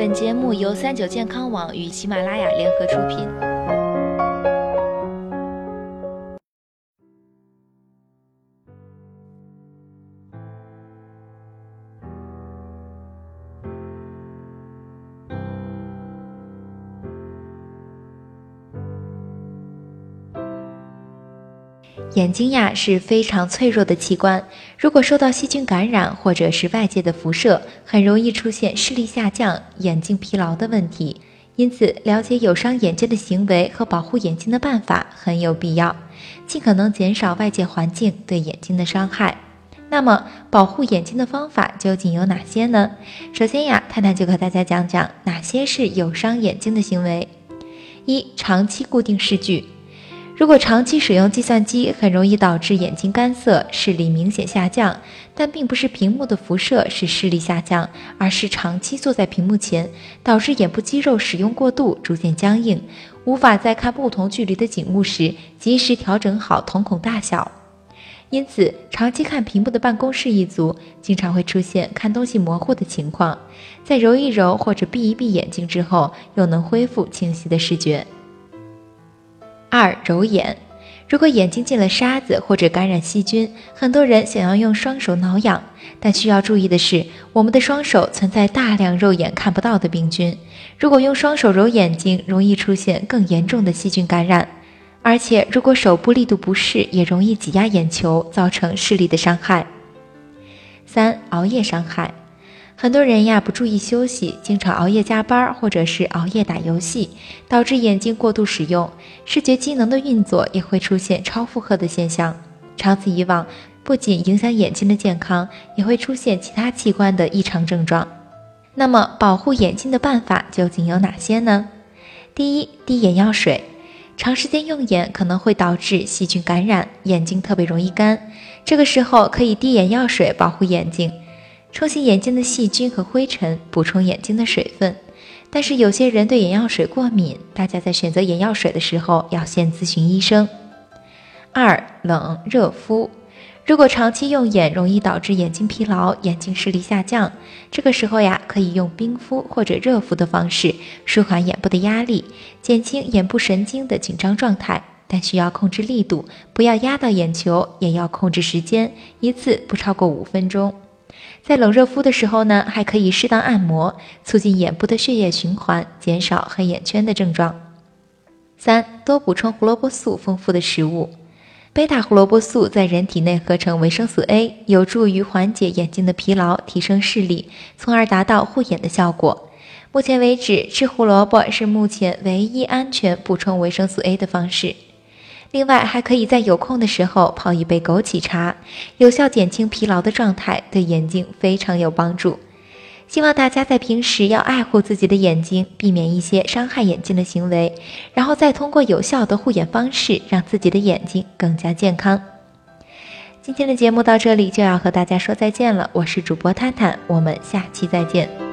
本节目由三九健康网与喜马拉雅联合出品。眼睛呀是非常脆弱的器官，如果受到细菌感染或者是外界的辐射，很容易出现视力下降、眼睛疲劳的问题。因此，了解有伤眼睛的行为和保护眼睛的办法很有必要，尽可能减少外界环境对眼睛的伤害。那么，保护眼睛的方法究竟有哪些呢？首先呀，探探就和大家讲讲哪些是有伤眼睛的行为。一、长期固定视距。如果长期使用计算机，很容易导致眼睛干涩、视力明显下降。但并不是屏幕的辐射使视力下降，而是长期坐在屏幕前，导致眼部肌肉使用过度，逐渐僵硬，无法在看不同距离的景物时及时调整好瞳孔大小。因此，长期看屏幕的办公室一族，经常会出现看东西模糊的情况。在揉一揉或者闭一闭眼睛之后，又能恢复清晰的视觉。二揉眼，如果眼睛进了沙子或者感染细菌，很多人想要用双手挠痒，但需要注意的是，我们的双手存在大量肉眼看不到的病菌，如果用双手揉眼睛，容易出现更严重的细菌感染，而且如果手部力度不适，也容易挤压眼球，造成视力的伤害。三熬夜伤害。很多人呀不注意休息，经常熬夜加班，或者是熬夜打游戏，导致眼睛过度使用，视觉机能的运作也会出现超负荷的现象。长此以往，不仅影响眼睛的健康，也会出现其他器官的异常症状。那么，保护眼睛的办法究竟有哪些呢？第一，滴眼药水，长时间用眼可能会导致细菌感染，眼睛特别容易干，这个时候可以滴眼药水保护眼睛。冲洗眼睛的细菌和灰尘，补充眼睛的水分。但是有些人对眼药水过敏，大家在选择眼药水的时候要先咨询医生。二、冷热敷，如果长期用眼，容易导致眼睛疲劳、眼睛视力下降。这个时候呀，可以用冰敷或者热敷的方式舒缓眼部的压力，减轻眼部神经的紧张状态。但需要控制力度，不要压到眼球，也要控制时间，一次不超过五分钟。在冷热敷的时候呢，还可以适当按摩，促进眼部的血液循环，减少黑眼圈的症状。三多补充胡萝卜素丰富的食物，贝塔胡萝卜素在人体内合成维生素 A，有助于缓解眼睛的疲劳，提升视力，从而达到护眼的效果。目前为止，吃胡萝卜是目前唯一安全补充维生素 A 的方式。另外，还可以在有空的时候泡一杯枸杞茶，有效减轻疲劳的状态，对眼睛非常有帮助。希望大家在平时要爱护自己的眼睛，避免一些伤害眼睛的行为，然后再通过有效的护眼方式，让自己的眼睛更加健康。今天的节目到这里就要和大家说再见了，我是主播探探，我们下期再见。